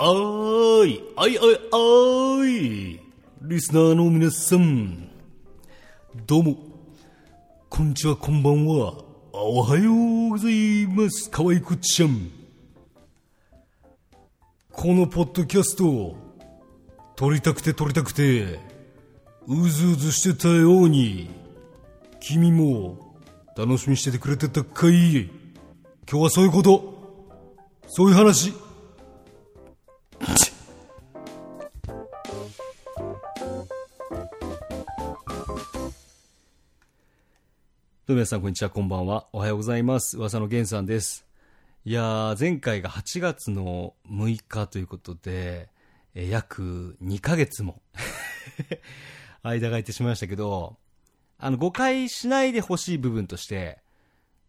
あーい、あいあいあーい、リスナーの皆さん、どうも、こんにちは、こんばんは、おはようございます、かわいこちゃん。このポッドキャスト、撮りたくて撮りたくて、うずうずしてたように、君も楽しみにしててくれてたかい。今日はそういうこと、そういう話。どうも皆さん、こんにちは、こんばんは。おはようございます。噂の源さんです。いやー、前回が8月の6日ということで、えー約2ヶ月も、間が空いてしまいましたけど、あの、誤解しないでほしい部分として、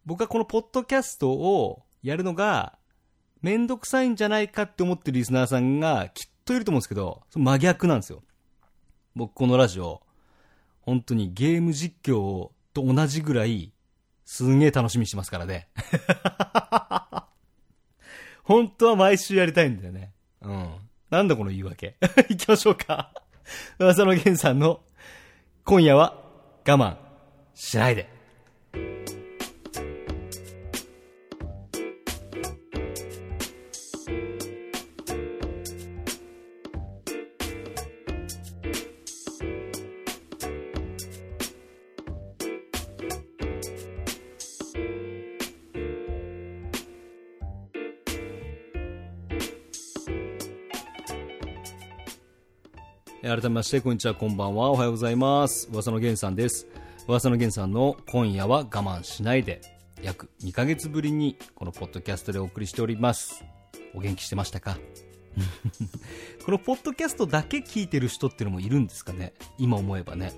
僕はこのポッドキャストをやるのが、めんどくさいんじゃないかって思ってるリスナーさんがきっといると思うんですけど、真逆なんですよ。僕このラジオ、本当にゲーム実況をと同じぐらい、すんげえ楽しみにしてますからね。本当は毎週やりたいんだよね。うん。なんだこの言い訳。行きましょうか。噂の源さんの、今夜は我慢しないで。めまして、こんにちは、こんばんは、おはようございます。噂の源さんです。噂の源さんの今夜は我慢しないで、約2ヶ月ぶりにこのポッドキャストでお送りしております。お元気してましたか？このポッドキャストだけ聞いてる人っていうのもいるんですかね？今思えばね。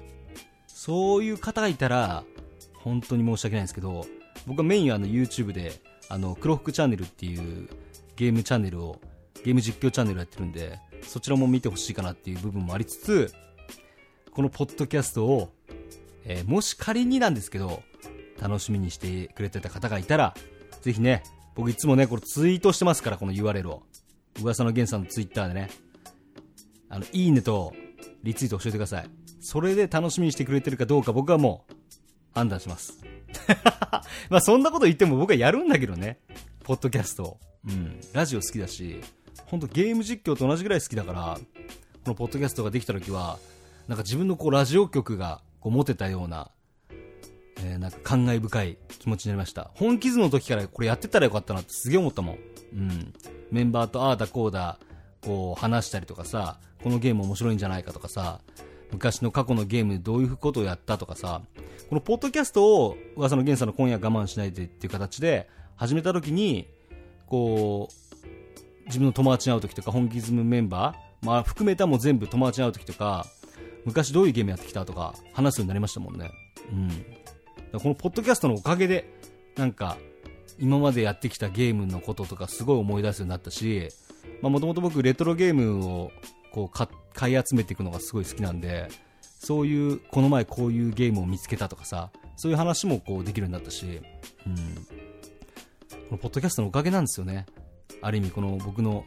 そういう方がいたら、本当に申し訳ないんですけど、僕はメインはあの YouTube で、あの、黒服チャンネルっていうゲームチャンネルを、ゲーム実況チャンネルやってるんで、そちらも見てほしいかなっていう部分もありつつ、このポッドキャストを、えーもし仮になんですけど、楽しみにしてくれてた方がいたら、ぜひね、僕いつもね、これツイートしてますから、この URL を。噂の源さんのツイッターでね、あの、いいねとリツイート教えてください。それで楽しみにしてくれてるかどうか僕はもう判断します。まあそんなこと言っても僕はやるんだけどね。ポッドキャスト。うん。ラジオ好きだし、本当ゲーム実況と同じぐらい好きだから、このポッドキャストができた時は、なんか自分のこうラジオ局がこう持てたような、えーなんか感慨深い気持ちになりました。本気図の時からこれやってたらよかったなってすげえ思ったもん。うん。メンバーとああだこうだ、こう話したりとかさ、このゲーム面白いんじゃないかとかさ、昔の過去のゲームでどういうことをやったとかさ、このポッドキャストを噂の源さんの今夜我慢しないでっていう形で始めた時に、こう、自分の友達に会う時とか、本気ズムメンバー、まあ含めたも全部友達に会う時とか、昔どういうゲームやってきたとか話すようになりましたもんね。うん。このポッドキャストのおかげで、なんか、今までやってきたゲームのこととかすごい思い出すようになったし、もともと僕レトロゲームをこう買い集めていくのがすごい好きなんで、そういう、この前こういうゲームを見つけたとかさ、そういう話もこうできるようになったし、うん。このポッドキャストのおかげなんですよね。ある意味この僕の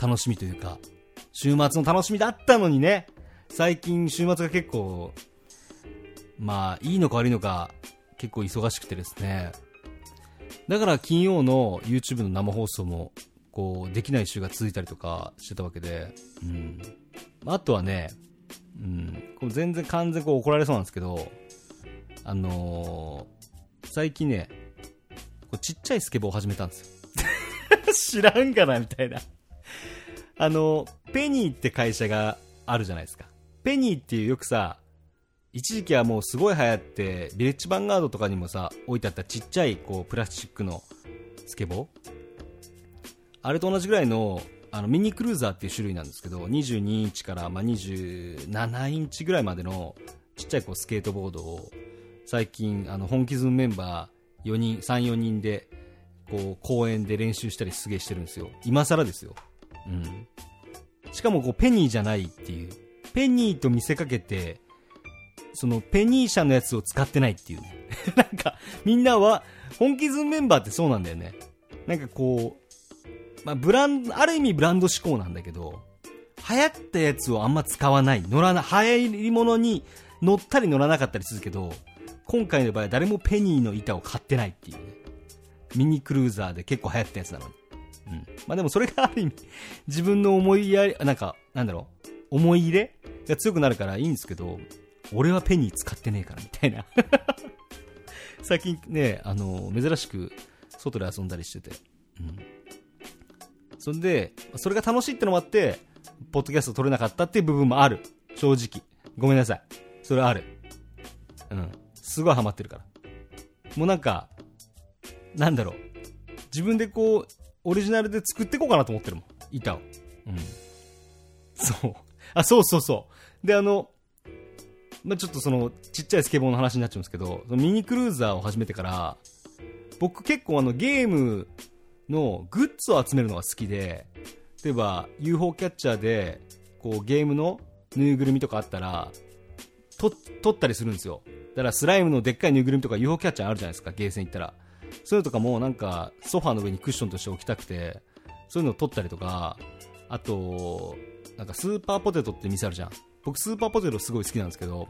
楽しみというか、週末の楽しみだったのにね、最近週末が結構、まあいいのか悪いのか結構忙しくてですね、だから金曜の YouTube の生放送もこうできない週が続いたりとかしてたわけで、うん。あとはね、うん、これ全然完全こう怒られそうなんですけど、あのー最近ね、こうちっちゃいスケボーを始めたんですよ。知らんかなみたいな。あの、ペニーって会社があるじゃないですか。ペニーっていうよくさ、一時期はもうすごい流行って、ビレッジヴァンガードとかにもさ、置いてあったちっちゃいこうプラスチックのスケボーあれと同じぐらいのあのミニクルーザーっていう種類なんですけど、22インチから、まあ、27インチぐらいまでのちっちゃいこうスケートボードを最近あの本気ズムメンバー4人、3、4人でこう公園で練習したりすげえしてるんですよ。今更ですよ。うん。しかもこうペニーじゃないっていう。ペニーと見せかけて、そのペニー社のやつを使ってないっていうね。なんかみんなは本気ズムメンバーってそうなんだよね。なんかこう、まあ、ブランド、ある意味ブランド志向なんだけど、流行ったやつをあんま使わない。乗らな、流行り物に乗ったり乗らなかったりするけど、今回の場合は誰もペニーの板を買ってないっていうね。ミニクルーザーで結構流行ったやつなのに。うん。まあでもそれがある意味、自分の思いやり、なんか、なんだろう、思い入れが強くなるからいいんですけど、俺はペニー使ってねえからみたいな。最近ね、あの、珍しく外で遊んだりしてて。うん。そんで、それが楽しいってのもあって、ポッドキャスト撮れなかったっていう部分もある。正直。ごめんなさい。それはある。うん。すごいハマってるから。もうなんか、なんだろう。自分でこう、オリジナルで作っていこうかなと思ってるもん。板を。うん。そう。あ、そうそうそう。で、あの、まあ、ちょっとその、ちっちゃいスケボーの話になっちゃうんですけど、そのミニクルーザーを始めてから、僕結構あの、ゲームのグッズを集めるのが好きで、例えば UFO キャッチャーで、こうゲームのぬいぐるみとかあったら、と、取ったりするんですよ。だからスライムのでっかいぬいぐるみとか UFO キャッチャーあるじゃないですか、ゲーセン行ったら。そういうのとかもなんかソファーの上にクッションとして置きたくて、そういうのを取ったりとか、あと、なんかスーパーポテトって店あるじゃん。僕スーパーポテトすごい好きなんですけど、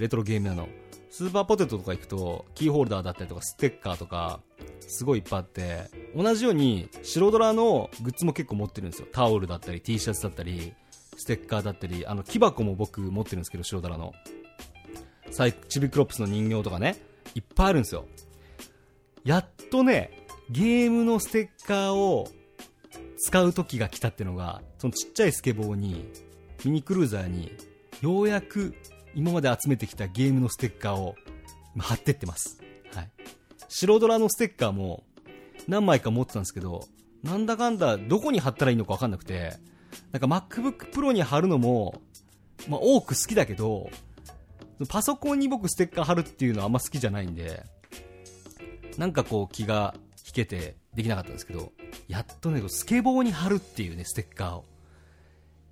レトロゲームなの。スーパーポテトとか行くと、キーホルダーだったりとか、ステッカーとか、すごいいっぱいあって、同じように、白ドラのグッズも結構持ってるんですよ。タオルだったり、T シャツだったり、ステッカーだったり、あの、木箱も僕持ってるんですけど、白ドラの。サイチビクロップスの人形とかね、いっぱいあるんですよ。やっとね、ゲームのステッカーを使う時が来たってのが、そのちっちゃいスケボーに、ミニクルーザーに、ようやく今まで集めてきたゲームのステッカーを貼ってってます。はい。白ドラのステッカーも何枚か持ってたんですけど、なんだかんだどこに貼ったらいいのかわかんなくて、なんか MacBook Pro に貼るのも、まあ多く好きだけど、パソコンに僕ステッカー貼るっていうのはあんま好きじゃないんで、なんかこう気が引けてできなかったんですけど、やっとね、スケボーに貼るっていうね、ステッカーを。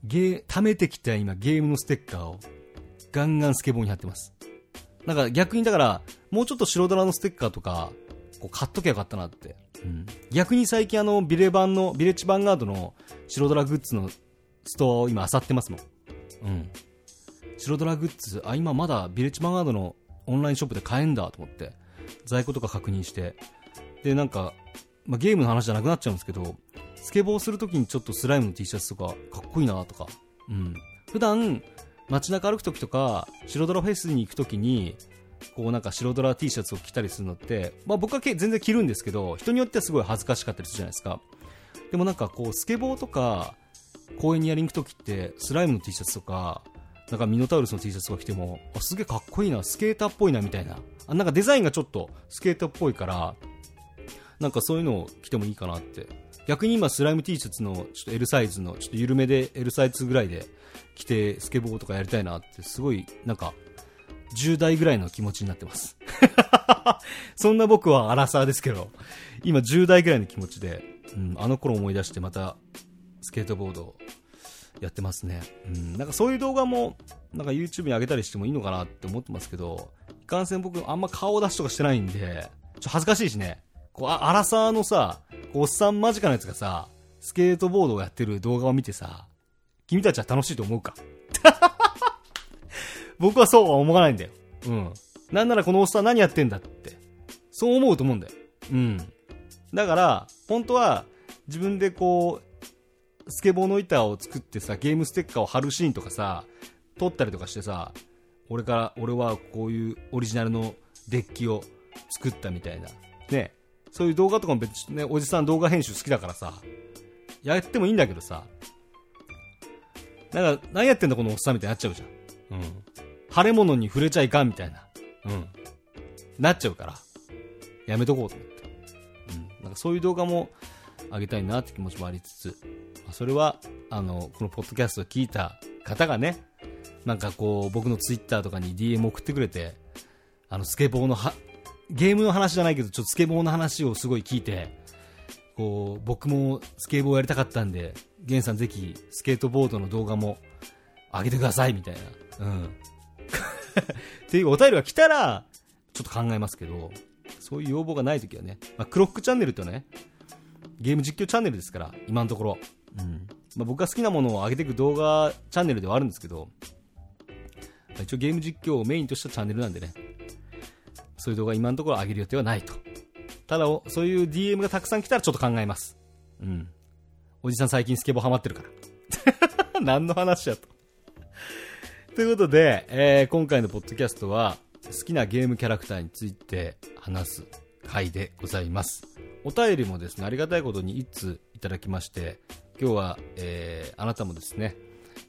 ゲー、貯めてきた今ゲームのステッカーをガンガンスケボーに貼ってます。なんか逆にだから、もうちょっと白ドラのステッカーとか、こう買っときゃよかったなって。うん。逆に最近あの、ビレ版の、ビレッジヴァンガードの白ドラグッズのストアを今漁ってますもん。うん。白ドラグッズ、あ、今まだビレッジヴァンガードのオンラインショップで買えんだと思って、在庫とか確認して、で、なんか、まあ、ゲームの話じゃなくなっちゃうんですけど、スケボーするときにちょっとスライムの T シャツとかかっこいいなとか、うん。普段、街中歩くときとか、白ドラフェスに行くときに、こうなんか白ドラ T シャツを着たりするのって、まあ僕は全然着るんですけど、人によってはすごい恥ずかしかったりするじゃないですか。でもなんかこう、スケボーとか、公園にやりに行くときって、スライムの T シャツとか、なんかミノタウルスの T シャツとか着ても、あ、すげえかっこいいな、スケーターっぽいな、みたいな。あ、なんかデザインがちょっとスケーターっぽいから、なんかそういうのを着てもいいかなって。逆に今スライム T シャツのちょっと L サイズの、ちょっと緩めで L サイズぐらいで着てスケボーとかやりたいなってすごいなんか10代ぐらいの気持ちになってます そんな僕はアラサーですけど今10代ぐらいの気持ちで、うん、あの頃思い出してまたスケートボードやってますね、うん、なんかそういう動画もなんか YouTube に上げたりしてもいいのかなって思ってますけどかんせん僕あんま顔出しとかしてないんでちょ恥ずかしいしねこうあアラサーのさおっさん間近なやつがさスケートボードをやってる動画を見てさ君たちは楽しいと思うか？僕はそうは思わないんだよ。うん。なんならこのおっさん何やってんだって。そう思うと思うんだよ。うん。だから、本当は、自分でこう、スケボーの板を作ってさ、ゲームステッカーを貼るシーンとかさ、撮ったりとかしてさ、俺から、俺はこういうオリジナルのデッキを作ったみたいな。ね。そういう動画とかも別にね、おじさん動画編集好きだからさ、やってもいいんだけどさ、なんか、何やってんだこのおっさんみたいになっちゃうじゃん。うん。腫れ物に触れちゃいかんみたいな。うん。なっちゃうから。やめとこうと思って。うん。なんかそういう動画も上げたいなって気持ちもありつつ、まあ、それは、あの、このポッドキャストを聞いた方がね、なんかこう、僕のツイッターとかに DM 送ってくれて、あの、スケボーのは、ゲームの話じゃないけど、ちょっとスケボーの話をすごい聞いて、こう、僕もスケボーやりたかったんで、ゲンさんぜひスケートボードの動画も上げてくださいみたいな。うん。っていうお便りが来たら、ちょっと考えますけど、そういう要望がないときはね、まあ、クロックチャンネルってね、ゲーム実況チャンネルですから、今のところ。うん。まあ、僕が好きなものを上げていく動画チャンネルではあるんですけど、一応ゲーム実況をメインとしたチャンネルなんでね、そういう動画今のところ上げる予定はないと。ただ、そういう DM がたくさん来たらちょっと考えます。うん。おじさん最近スケボーハマってるから。何の話やと。ということで、えー今回のポッドキャストは、好きなゲームキャラクターについて話す回でございます。お便りもですね、ありがたいことに一通いただきまして、今日は、えーあなたもですね、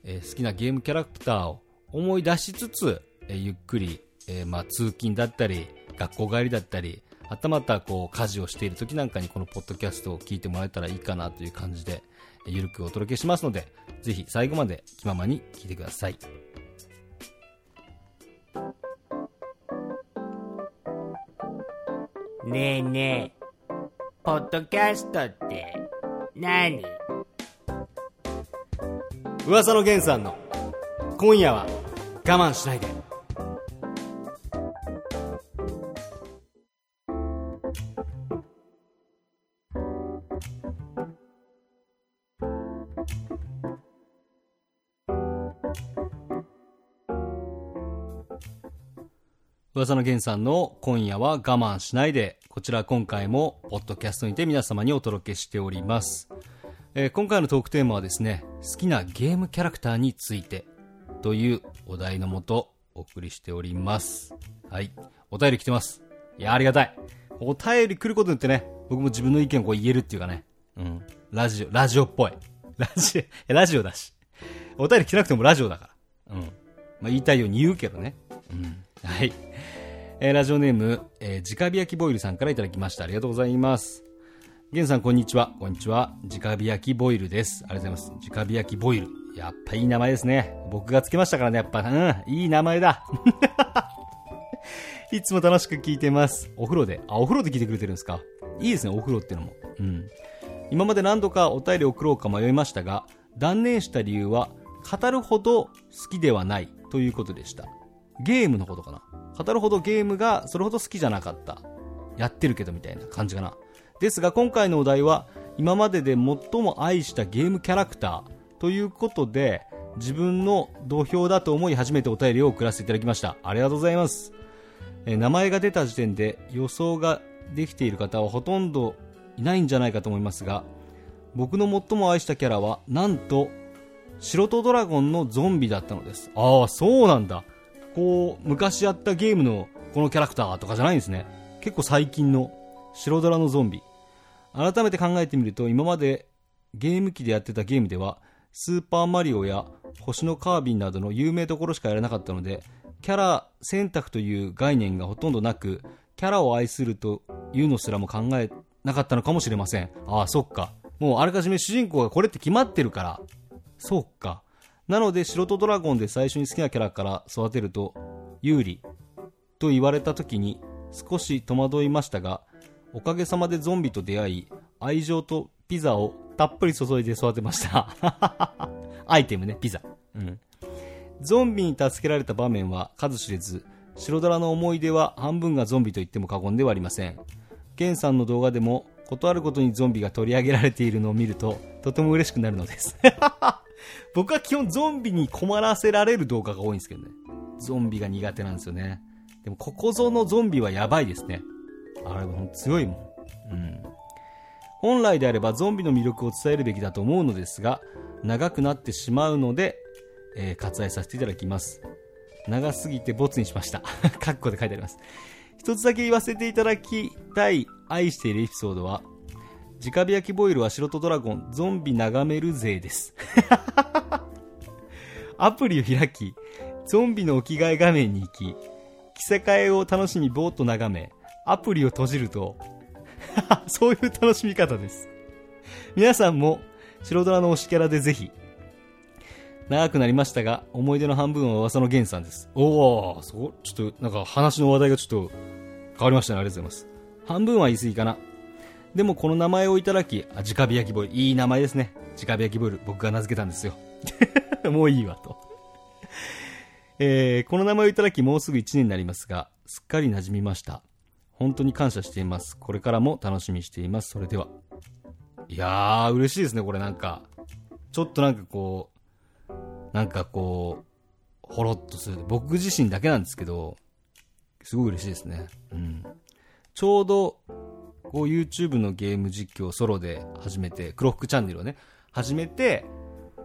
えー好きなゲームキャラクターを思い出しつつ、えーゆっくり、えーまあ、通勤だったり、学校帰りだったり、はたまたこう家事をしている時なんかにこのポッドキャストを聞いてもらえたらいいかなという感じで、えーゆるくお届けしますので、ぜひ最後まで気ままに聞いてください。ねえねえ、ポッドキャストって何？噂の源さんの今夜は我慢しないで。噂の源さんの今夜は我慢しないで。こちら今回もポッドキャストにて皆様にお届けしております。えー今回のトークテーマはですね、好きなゲームキャラクターについてというお題のもとお送りしております。はい。お便り来てます。いや、ありがたい。お便り来ることによってね、僕も自分の意見をこう言えるっていうかね。うん。ラジオ、ラジオっぽい。ラジオ、ラジオだし。お便り来なくてもラジオだから。うん。まあ、言いたいように言うけどね。うん。はい。えーラジオネーム、えー、直火焼きボイルさんからいただきました。ありがとうございます。ゲンさん、こんにちは。こんにちは。直火焼きボイルです。ありがとうございます。直火焼きボイル。やっぱいい名前ですね。僕がつけましたからね、やっぱ。うん、いい名前だ。いつも楽しく聞いてます。お風呂で。あ、お風呂で聞いてくれてるんですか？いいですね、お風呂ってのも。うん。今まで何度かお便り送ろうか迷いましたが、断念した理由は、語るほど好きではないということでした。ゲームのことかな？語るほどゲームがそれほど好きじゃなかった。やってるけどみたいな感じかな。ですが今回のお題は、今までで最も愛したゲームキャラクターということで、自分の土俵だと思い初めてお便りを送らせていただきました。ありがとうございます。え名前が出た時点で予想ができている方はほとんどいないんじゃないかと思いますが、僕の最も愛したキャラは、なんと、白とドラゴンのゾンビだったのです。ああ、そうなんだ。こう、昔やったゲームのこのキャラクターとかじゃないんですね。結構最近の白ドラのゾンビ。改めて考えてみると、今までゲーム機でやってたゲームでは、スーパーマリオや星のカービィなどの有名どころしかやらなかったので、キャラ選択という概念がほとんどなく、キャラを愛するというのすらも考えなかったのかもしれません。ああ、そっか。もうあらかじめ主人公がこれって決まってるから。そうか。なので、白とドラゴンで最初に好きなキャラから育てると、有利と言われた時に少し戸惑いましたが、おかげさまでゾンビと出会い、愛情とピザをたっぷり注いで育てました。アイテムね、ピザ。うん。ゾンビに助けられた場面は数知れず、白ドラの思い出は半分がゾンビと言っても過言ではありません。ゲンさんの動画でも、ことあるごとにゾンビが取り上げられているのを見ると、とても嬉しくなるのです。僕は基本ゾンビに困らせられる動画が多いんですけどね。ゾンビが苦手なんですよね。でも、ここぞのゾンビはやばいですね。あれも強いもん。うん。本来であればゾンビの魅力を伝えるべきだと思うのですが、長くなってしまうので、えー割愛させていただきます。長すぎてボツにしました。カッコで書いてあります。一つだけ言わせていただきたい愛しているエピソードは、直火焼きボイルは白とドラゴン、ゾンビ眺める勢です。アプリを開き、ゾンビのお着替え画面に行き、着せ替えを楽しみぼーっと眺め、アプリを閉じると、そういう楽しみ方です。皆さんも、白ドラの推しキャラでぜひ。長くなりましたが、思い出の半分は噂の源さんです。おー、そこ、ちょっと、なんか話の話題がちょっと変わりましたね。ありがとうございます。半分は言い過ぎかな。でもこの名前をいただき、あ、直火焼きボイル。いい名前ですね。直火焼きボイル。僕が名付けたんですよ。もういいわ、と。えー、この名前をいただきもうすぐ1年になりますが、すっかり馴染みました。本当に感謝しています。これからも楽しみにしています。それでは。いやー、嬉しいですね、これなんか。ちょっとなんかこう、なんかこう、ほろっとする。僕自身だけなんですけど、すごい嬉しいですね。うん。ちょうど、こう YouTube のゲーム実況をソロで始めて、クロックチャンネルをね、始めて、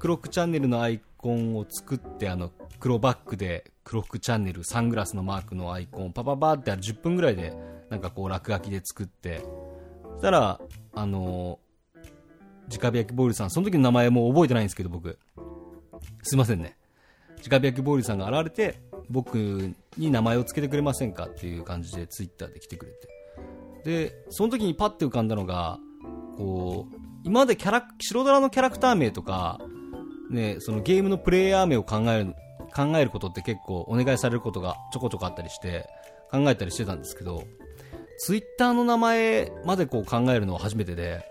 クロックチャンネルのアイコンを作って、あの、黒バックで、クロックチャンネル、サングラスのマークのアイコンをパパパって10分ぐらいで、なんかこう落書きで作って、そしたら、あの直火焼きボイルさん、その時の名前も覚えてないんですけど、僕。すいませんね。直火焼きボイルさんが現れて、僕に名前を付けてくれませんかっていう感じでツイッターで来てくれて。で、その時にパッて浮かんだのが、こう、今までキャラ、白ドラのキャラクター名とか、ね、そのゲームのプレイヤー名を考える、考えることって結構お願いされることがちょこちょこあったりして、考えたりしてたんですけど、ツイッターの名前までこう考えるのは初めてで、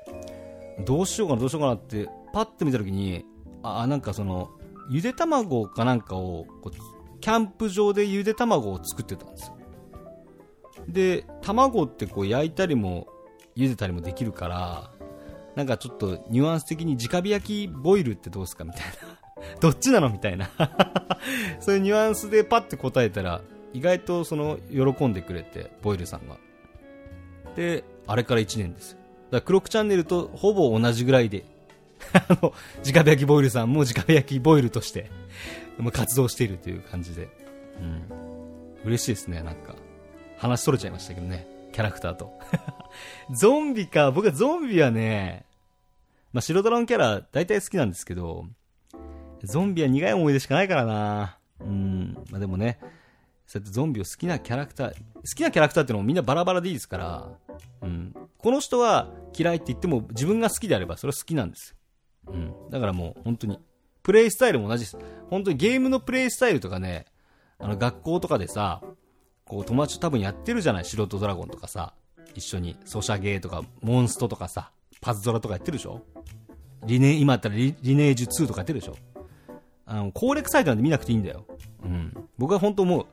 どうしようかな、どうしようかなって、パッと見たときに、あ、なんかその、ゆで卵かなんかをこう、キャンプ場でゆで卵を作ってたんですよ。で、卵ってこう焼いたりも、茹でたりもできるから、なんかちょっとニュアンス的に直火焼きボイルってどうすかみたいな。どっちなのみたいな。そういうニュアンスでパッて答えたら、意外とその、喜んでくれて、ボイルさんが。で、あれから1年です。だからクロックチャンネルとほぼ同じぐらいで、あの、直火焼きボイルさんも直火焼きボイルとして、活動しているという感じで。うん。嬉しいですね、なんか。話それちゃいましたけどね。キャラクターと。ゾンビか。僕はゾンビはね、まあ、白ドラのキャラ大体好きなんですけど、ゾンビは苦い思い出しかないからな。うん。まあ、でもね、そうやってゾンビを好きなキャラクター、好きなキャラクターってのもみんなバラバラでいいですから、うん。この人は嫌いって言っても自分が好きであればそれは好きなんですよ。うん。だからもう本当に、プレイスタイルも同じです。本当にゲームのプレイスタイルとかね、あの学校とかでさ、こう友達と多分やってるじゃない？素人ドラゴンとかさ、一緒にソシャゲーとかモンストとかさ、パズドラとかやってるでしょ？リネ、今だったらリリネージュ2とかやってるでしょ？あの、攻略サイトなんて見なくていいんだよ。うん。僕は本当思う。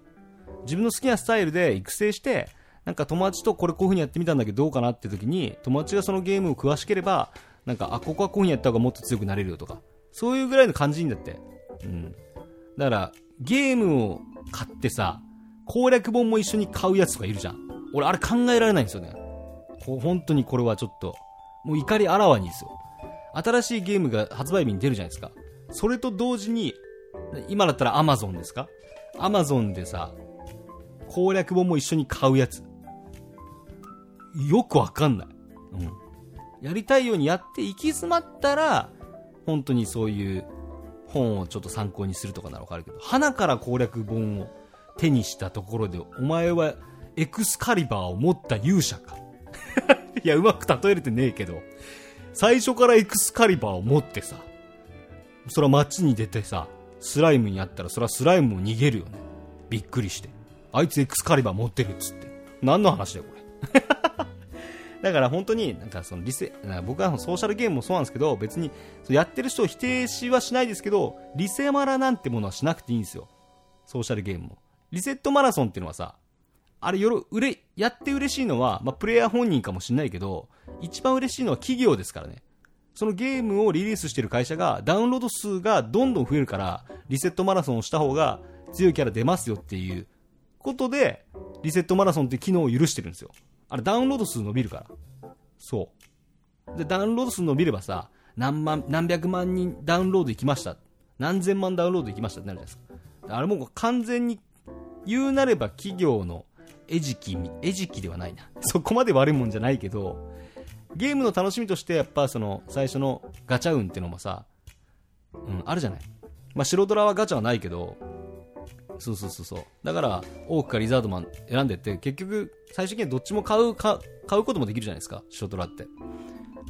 自分の好きなスタイルで育成して、なんか友達とこれこういう風にやってみたんだけどどうかなって時に、友達がそのゲームを詳しければ、なんか、あ、ここはこういう風にやった方がもっと強くなれるよとか、そういうぐらいの感じでいいんだって。うん。だから、ゲームを買ってさ、攻略本も一緒に買うやつとかいるじゃん。俺、あれ考えられないんですよね。こう本当にこれはちょっと、もう怒りあらわにですよ。新しいゲームが発売日に出るじゃないですか。それと同時に、今だったら Amazon ですか ?Amazon でさ、攻略本も一緒に買うやつ。よくわかんない。うん。やりたいようにやって行き詰まったら、本当にそういう本をちょっと参考にするとかならわかるけど、花から攻略本を手にしたところで、お前はエクスカリバーを持った勇者か。いや、うまく例えれてねえけど、最初からエクスカリバーを持ってさ、そら街に出てさ、スライムにあったらそらスライムも逃げるよね。びっくりして。あいつエクスカリバー持ってるっつって。何の話だよ、これ。だから本当に、なんかそのリセ、僕はソーシャルゲームもそうなんですけど、別に、そやってる人を否定しはしないですけど、リセマラなんてものはしなくていいんですよ。ソーシャルゲームも。リセットマラソンっていうのはさ、あれよろ、うれ、やって嬉しいのは、まあ、プレイヤー本人かもしれないけど、一番嬉しいのは企業ですからね。そのゲームをリリースしてる会社が、ダウンロード数がどんどん増えるから、リセットマラソンをした方が強いキャラ出ますよっていうことで、リセットマラソンって機能を許してるんですよ。あれダウンロード数伸びるから。そう。で、ダウンロード数伸びればさ、何万、何百万人ダウンロード行きました。何千万ダウンロード行きましたってなるじゃないですか。あれもう完全に言うなれば企業の餌食、餌食ではないな。そこまで悪いもんじゃないけど、ゲームの楽しみとしてやっぱその最初のガチャ運ってのもさ、うん、あるじゃない。まあ、白ドラはガチャはないけど、そうそうそうそう。だから、オークかリザードマン選んでって、結局、最終的にどっちも買う、か買うこともできるじゃないですか、白ドラって。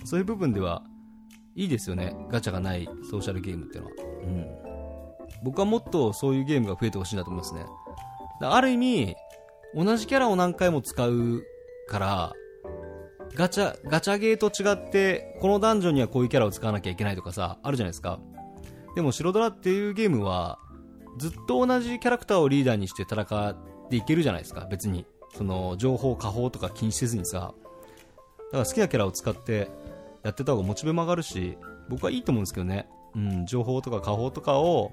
そういう部分では、いいですよね。ガチャがないソーシャルゲームっていうのは。うん。僕はもっとそういうゲームが増えてほしいなと思いますね。ある意味、同じキャラを何回も使うから、ガチャ、ガチャゲーと違って、このダンジョンにはこういうキャラを使わなきゃいけないとかさ、あるじゃないですか。でも白ドラっていうゲームは、ずっと同じキャラクターをリーダーにして戦っていけるじゃないですか、別に。その、情報、下方とか気にせずにさ。だから好きなキャラを使って、やってた方がモチベも上がるし、僕はいいと思うんですけどね。うん、情報とか下方とかを、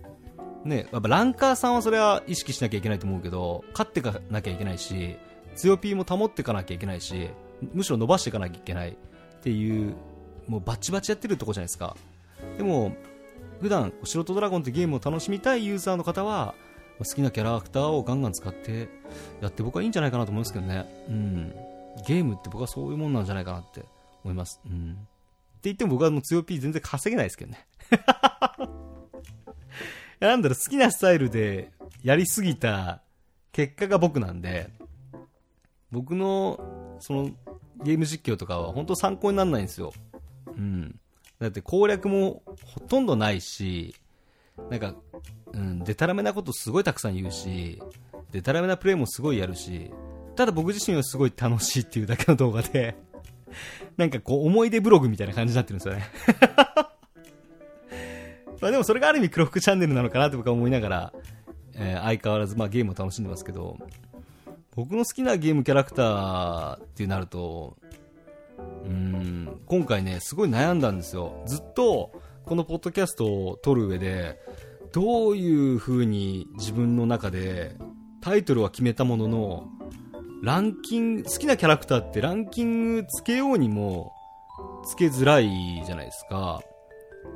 ね、やっぱランカーさんはそれは意識しなきゃいけないと思うけど、勝ってかなきゃいけないし、強 P も保っていかなきゃいけないし、むしろ伸ばしていかなきゃいけないっていう、もうバチバチやってるとこじゃないですか。でも、普段、素人ドラゴンってゲームを楽しみたいユーザーの方は、好きなキャラクターをガンガン使ってやって僕はいいんじゃないかなと思うんですけどね。うん。ゲームって僕はそういうもんなんじゃないかなって思います。うん。って言っても僕はもう強 P 全然稼げないですけどね。なんだろう、好きなスタイルでやりすぎた結果が僕なんで、僕の、その、ゲーム実況とかは本当参考にならないんですよ。うん。だって攻略もほとんどないし、なんか、うん、でたらめなことすごいたくさん言うし、でたらめなプレイもすごいやるし、ただ僕自身はすごい楽しいっていうだけの動画で、なんかこう思い出ブログみたいな感じになってるんですよね。まあでもそれがある意味黒服チャンネルなのかなって僕は思いながら、えー、相変わらずまあゲームを楽しんでますけど、僕の好きなゲームキャラクターってなると、うん、今回ね、すごい悩んだんですよ。ずっと、このポッドキャストを撮る上で、どういう風に自分の中でタイトルは決めたものの、ランキング、好きなキャラクターってランキングつけようにもつけづらいじゃないですか。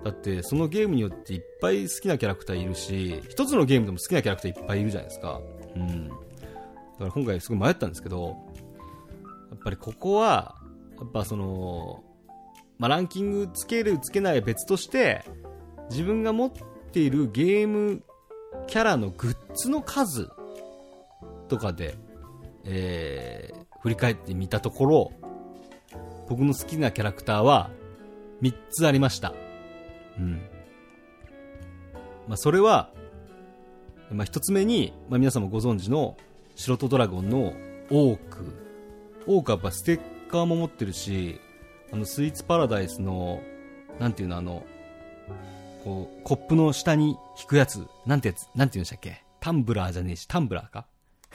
だってそのゲームによっていっぱい好きなキャラクターいるし、一つのゲームでも好きなキャラクターいっぱいいるじゃないですか。うん。だから今回すごい迷ったんですけど、やっぱりここは、やっぱその、まあ、ランキングつけるつけないは別として、自分が持っているゲームキャラのグッズの数とかでえー、振り返ってみたところ、僕の好きなキャラクターは3つありました。うん。まあ、それは、まあ、1つ目に、まあ、皆さんもご存知の白トドラゴンのオーク。オークはやっぱステッカーも持ってるし、あのスイーツパラダイスの、なんていうのあの、こう、コップの下に引くやつ、なんてやつ、なんて言うんでしたっけ？タンブラーじゃねえし、タンブラーか？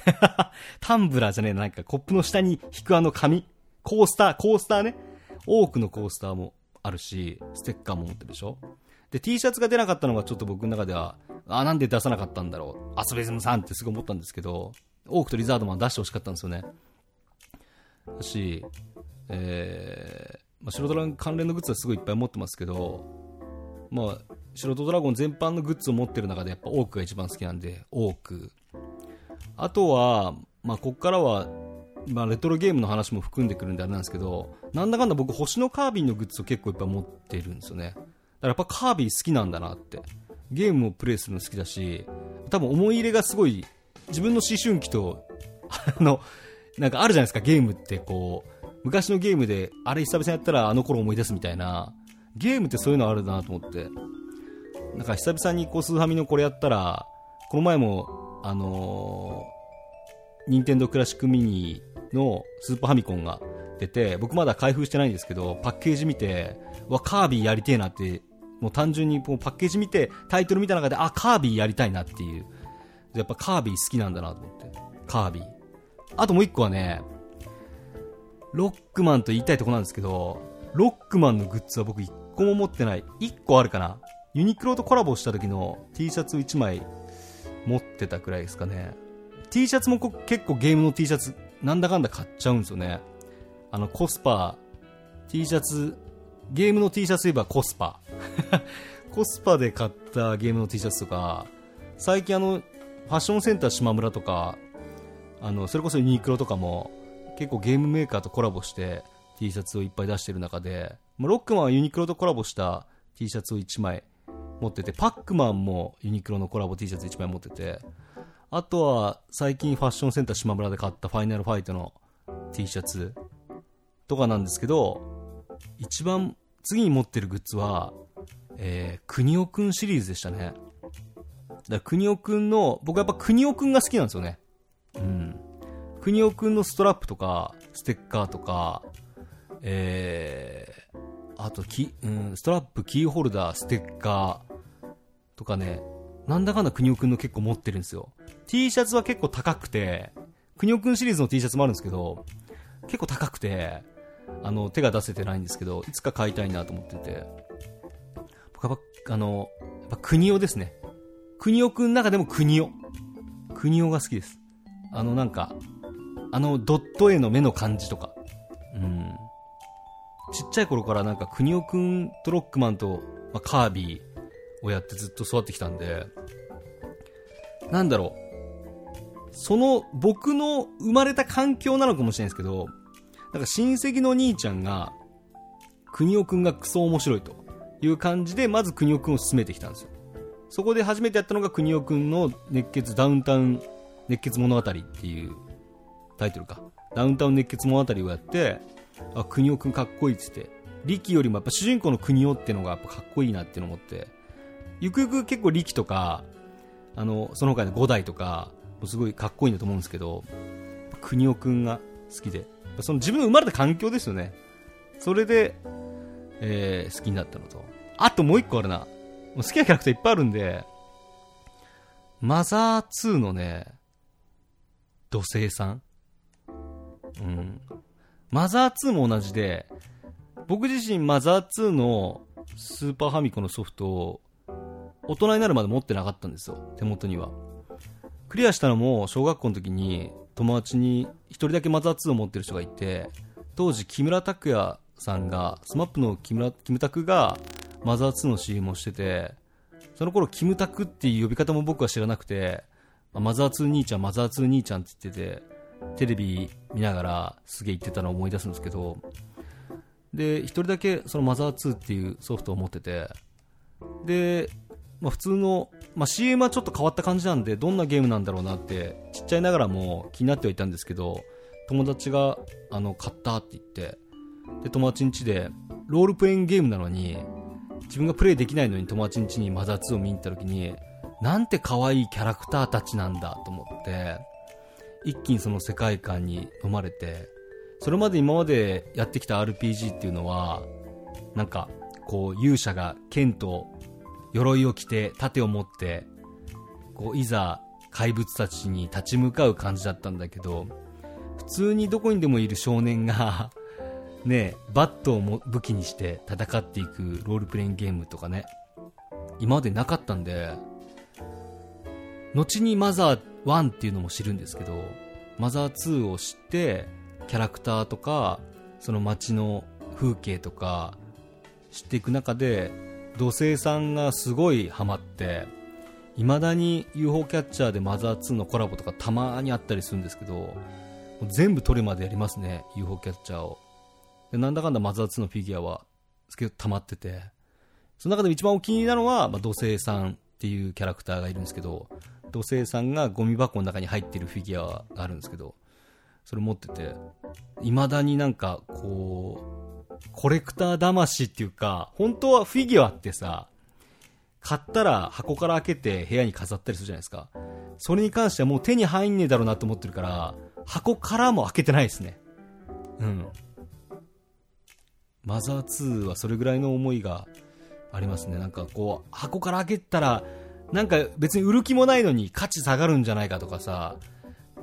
タンブラーじゃねえなんかコップの下に引くあの紙？コースター、コースターね？多くのコースターもあるし、ステッカーも持ってるでしょ？で、T シャツが出なかったのがちょっと僕の中では、あ、なんで出さなかったんだろう？アスベズムさんってすごい思ったんですけど、オークとリザードマン出してほしかったんですよね。だし、えー、まあ、白ドラゴン関連のグッズはすごいいっぱい持ってますけど、まあ、白ドラゴン全般のグッズを持ってる中でやっぱオークが一番好きなんで、オーク。あとは、まあ、こっからは、まあ、レトロゲームの話も含んでくるんであれなんですけど、なんだかんだ僕、星のカービィのグッズを結構いっぱい持ってるんですよね。だからやっぱカービィ好きなんだなって。ゲームをプレイするの好きだし、多分思い入れがすごい、自分の思春期と、あの、なんかあるじゃないですか、ゲームってこう、昔のゲームで、あれ久々にやったらあの頃思い出すみたいな、ゲームってそういうのあるなと思って。なんか久々にこう、スーファミのこれやったら、この前もあのー、ニンテンドクラシックミニのスーパーファミコンが出て、僕まだ開封してないんですけど、パッケージ見て、わ、カービィやりてえなって、もう単純にもうパッケージ見て、タイトル見た中で、あ、カービィやりたいなっていう。やっぱカービィ好きなんだなと思って。カービィ。あともう一個はね、ロックマンと言いたいとこなんですけど、ロックマンのグッズは僕一個も持ってない。一個あるかな。ユニクロとコラボした時の T シャツ1枚持ってたくらいですかね。T シャツも結構ゲームの T シャツ、なんだかんだ買っちゃうんですよね。あの、コスパ、T シャツ、ゲームの T シャツといえばコスパ。コスパで買ったゲームの T シャツとか、最近あの、ファッションセンター島村とか、あの、それこそユニクロとかも、結構ゲームメーカーとコラボして T シャツをいっぱい出してる中で、まあロックマンはユニクロとコラボした T シャツを1枚持ってて、パックマンもユニクロのコラボ T シャツ1枚持ってて、あとは最近ファッションセンター島村で買ったファイナルファイトの T シャツとかなんですけど、一番次に持ってるグッズは、えー、国尾くんシリーズでしたね。だ国尾くんの、僕はやっぱ国尾くんが好きなんですよね。うん。国尾くんのストラップとか、ステッカーとか、えー、あとキ、うん、ストラップ、キーホルダー、ステッカー、とかね、なんだかんだ国尾くんの結構持ってるんですよ。T シャツは結構高くて、国尾くんシリーズの T シャツもあるんですけど、結構高くて、あの、手が出せてないんですけど、いつか買いたいなと思ってて、僕は、あの、やっぱ国尾ですね。国尾くんの中でも国尾。国尾が好きです。あのなんか、あのドット絵の目の感じとか。うん。ちっちゃい頃からなんか国尾くんとロックマンと、まあ、カービィをやってずっと育ってきたんで、なんだろう。その僕の生まれた環境なのかもしれないですけど、なんか親戚の兄ちゃんが、国尾くんがクソ面白いという感じで、まず国尾くんを進めてきたんですよ。そこで初めてやったのが国尾くんの熱血ダウンタウン熱血物語っていうタイトルか。ダウンタウン熱血物語をやって、あ、国尾くんかっこいいっつって。力よりもやっぱ主人公の国尾ってのがやっぱかっこいいなって思って、ゆくゆく結構力とか、あの、その他の五代とか、すごいかっこいいんだと思うんですけど、国尾くんが好きで、その自分の生まれた環境ですよね。それで、えー、好きになったのと。あともう一個あるな。好きなキャラクターいっぱいあるんで、マザー2のね、土星さん？うん。マザー2も同じで、僕自身マザー2のスーパーファミコンのソフトを大人になるまで持ってなかったんですよ、手元には。クリアしたのも小学校の時に友達に一人だけマザー2を持ってる人がいて、当時木村拓哉さんが、スマップの木村、キムタクがマザー2の CM をしてて、その頃キムタクっていう呼び方も僕は知らなくて、マザー2兄ちゃん、マザー2兄ちゃんって言ってて、テレビ見ながらすげえ言ってたのを思い出すんですけど、で、一人だけそのマザー2っていうソフトを持ってて、で、まあ、普通の、まあ、CM はちょっと変わった感じなんで、どんなゲームなんだろうなって、ちっちゃいながらも気になってはいたんですけど、友達が、あの、買ったって言って、で、友達ん家で、ロールプレインゲームなのに、自分がプレイできないのに友達ん家にマザー2を見に行った時に、なんて可愛いキャラクターたちなんだと思って、一気にその世界観に飲まれて、それまで今までやってきた RPG っていうのは、なんか、こう、勇者が剣と鎧を着て、盾を持って、こう、いざ怪物たちに立ち向かう感じだったんだけど、普通にどこにでもいる少年が ね、バットをも武器にして戦っていくロールプレインゲームとかね、今までなかったんで、後にマザー1っていうのも知るんですけど、マザー2を知って、キャラクターとか、その街の風景とか、知っていく中で、土星さんがすごいハマって、未だに UFO キャッチャーでマザー2のコラボとかたまにあったりするんですけど、全部取るまでやりますね、UFO キャッチャーを。でなんだかんだマザー2のフィギュアは、溜まってて、その中で一番お気に入りなのは、まあ、土星さんっていうキャラクターがいるんですけど、土星さんがゴミ箱の中に入ってるフィギュアがあるんですけど、それ持ってて、未だになんか、こう、コレクター魂っていうか、本当はフィギュアってさ、買ったら箱から開けて部屋に飾ったりするじゃないですか。それに関してはもう手に入んねえだろうなと思ってるから、箱からも開けてないですね。うん。マザー2はそれぐらいの思いがありますね。なんかこう、箱から開けたら、なんか別に売る気もないのに価値下がるんじゃないかとかさ、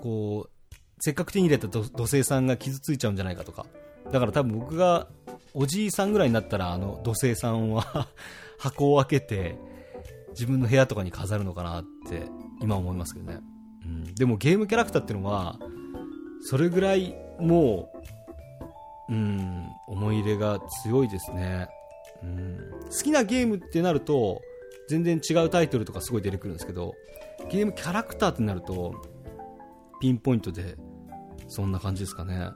こう、せっかく手に入れた土星さんが傷ついちゃうんじゃないかとか。だから多分僕がおじいさんぐらいになったらあの土星さんは 箱を開けて自分の部屋とかに飾るのかなって今思いますけどね。うん、でもゲームキャラクターっていうのはそれぐらいもう、うん、思い入れが強いですね。うん、好きなゲームってなると全然違うタイトルとかすごい出てくるんですけどゲームキャラクターってなるとピンポイントでそんな感じですかね。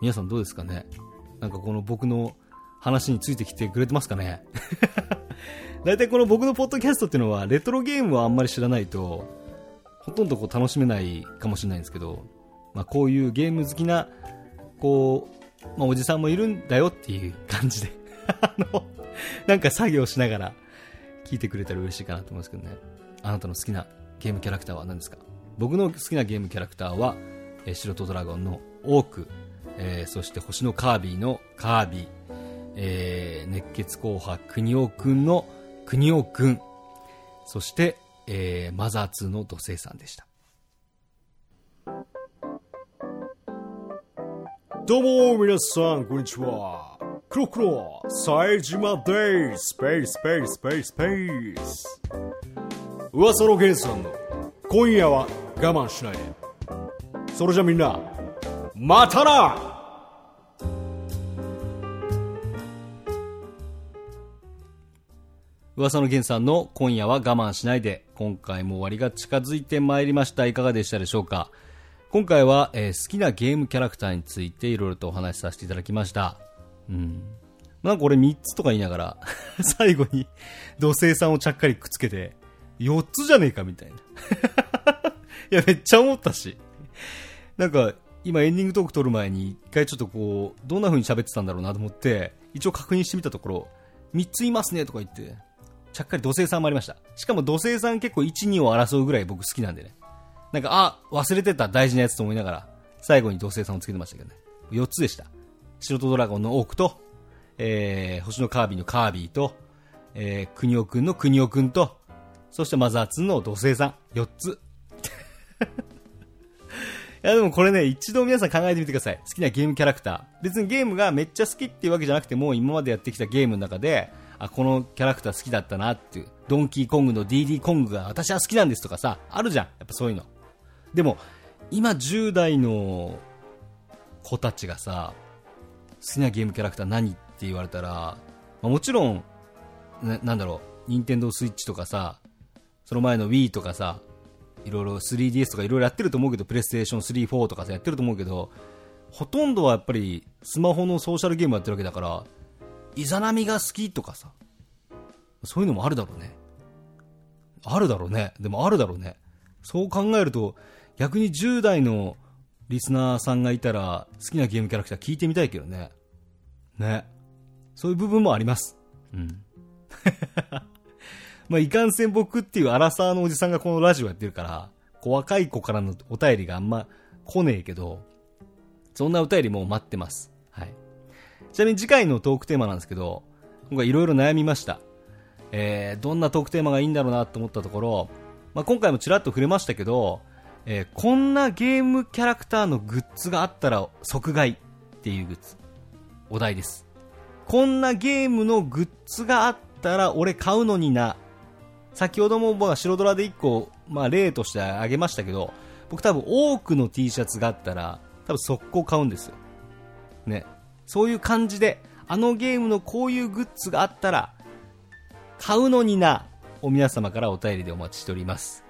皆さんどうですかね。なんかこの僕の話についてきてくれてますかね。大体この僕のポッドキャストっていうのはレトロゲームはあんまり知らないとほとんどこう楽しめないかもしれないんですけど、まあ、こういうゲーム好きなこう、まあ、おじさんもいるんだよっていう感じで あのなんか作業しながら聞いてくれたら嬉しいかなと思うんですけどね。あなたの好きなゲームキャラクターは何ですか？僕の好きなゲームキャラクターは、えー、白とドラゴンのオーク、えー、そして星のカービィのカービィ、えー、熱血硬派国尾くんの国尾くん、そして、えー、マザー2の土星さんでした。どうも皆さんこんにちは。クロクロ。冴島ですスペースペースペースペース。噂の源さんの今夜は我慢しないで。それじゃみんなまたな。噂の源さんの今夜は我慢しないで。今回も終わりが近づいてまいりました。いかがでしたでしょうか。今回は、えー好きなゲームキャラクターについていろいろとお話しさせていただきました。うんなんか俺3つとか言いながら 最後に土星さんをちゃっかりくっつけて4つじゃねえかみたいな いやめっちゃ思ったしなんか今エンディングトーク撮る前に一回ちょっとこうどんな風に喋ってたんだろうなと思って一応確認してみたところ3ついますねとか言ってちゃっかり土星さんもありました。しかも土星さん結構1、2を争うぐらい僕好きなんでね。なんか、あ、忘れてた大事なやつと思いながら、最後に土星さんをつけてましたけどね。4つでした。白とドラゴンのオークと、えー、星のカービィのカービィと、えー、国尾くんの国尾くんと、そしてマザー2の土星さん。4つ。いやでもこれね、一度皆さん考えてみてください。好きなゲームキャラクター。別にゲームがめっちゃ好きっていうわけじゃなくても、今までやってきたゲームの中で、あ、このキャラクター好きだったなっていう。ドンキーコングの DD コングが私は好きなんですとかさ、あるじゃん。やっぱそういうの。でも、今10代の子たちがさ、好きなゲームキャラクター何って言われたら、まあもちろん、ななんだろう、ニンテンドースイッチとかさ、その前の Wii とかさ、いろいろ 3DS とかいろいろやってると思うけど、プレイステーション3、4とかさ、やってると思うけど、ほとんどはやっぱりスマホのソーシャルゲームやってるわけだから、イザナミが好きとかさ、そういうのもあるだろうね。あるだろうね。でもあるだろうね。そう考えると、逆に10代のリスナーさんがいたら、好きなゲームキャラクター聞いてみたいけどね。ね。そういう部分もあります。うん。まあ、いかんせん僕っていうアラサーのおじさんがこのラジオやってるから、こう若い子からのお便りがあんま来ねえけど、そんなお便りも待ってます。はい。ちなみに次回のトークテーマなんですけど、今回いろいろ悩みました。えー、どんなトークテーマがいいんだろうなと思ったところ、まあ、今回もちらっと触れましたけど、えーこんなゲームキャラクターのグッズがあったら即買いっていうグッズ。お題です。こんなゲームのグッズがあったら俺買うのにな。先ほども僕は白ドラで1個、まあ例としてあげましたけど、僕多分多くの T シャツがあったら、多分速攻買うんですよ。ね。そういう感じで、あのゲームのこういうグッズがあったら、買うのにな、を皆様からお便りでお待ちしております。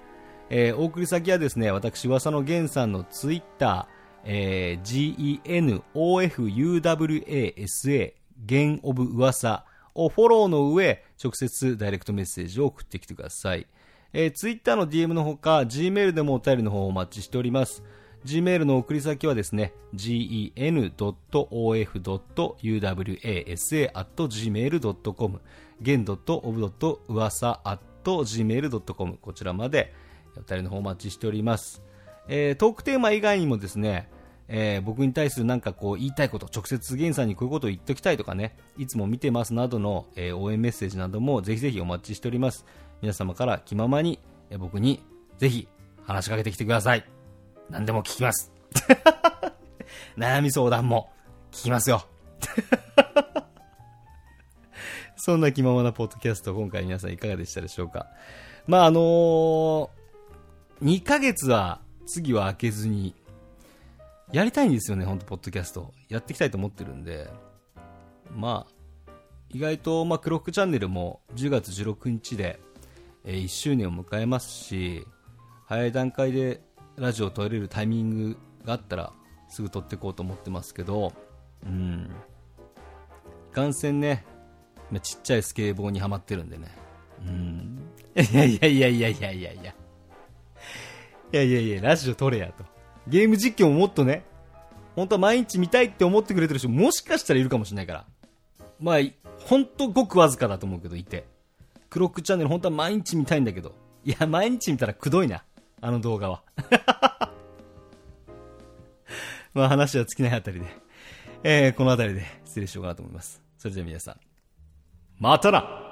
えーお送り先はですね、私、噂の源さんのツイッター、えー genofuwasa、弦オブ噂をフォローの上、直接ダイレクトメッセージを送ってきてください。えー、ツイッターの DM のほか、Gmail でもお便りの方をお待ちしております。Gmail の送り先はですね、gen.of.uwasa.gmail.com gen.of.uwasa.gmail.com こちらまでお便りの方お待ちしております。えートークテーマ以外にもですね、えー僕に対するなんかこう言いたいこと、直接ゲンさんにこういうことを言っておきたいとかね、いつも見てますなどの、えー応援メッセージなどもぜひぜひお待ちしております。皆様から気ままに、えー僕にぜひ話しかけてきてください。何でも聞きます。悩み相談も聞きますよ。そんな気ままなポッドキャスト、今回皆さんいかがでしたでしょうか。まあ、あのー、2ヶ月は次は開けずに、やりたいんですよね、本当ポッドキャスト。やっていきたいと思ってるんで、まあ、意外と、まあ、クロックチャンネルも10月16日で、えー1周年を迎えますし、早い段階でラジオを撮れるタイミングがあったら、すぐ撮っていこうと思ってますけど、うん。いかんせんね、ちっちゃいスケボーにはまってるんでね。うん。いやいやいやいやいやいや。いやいやいや、ラジオ撮れやと。ゲーム実況ももっとね、本当は毎日見たいって思ってくれてる人もしかしたらいるかもしれないから。まあ、い本当ごくわずかだと思うけど、いて。クロックチャンネル本当は毎日見たいんだけど。いや、毎日見たらくどいな。あの動画は。まあ話は尽きないあたりで。えー、このあたりで失礼しようかなと思います。それでは皆さん。またな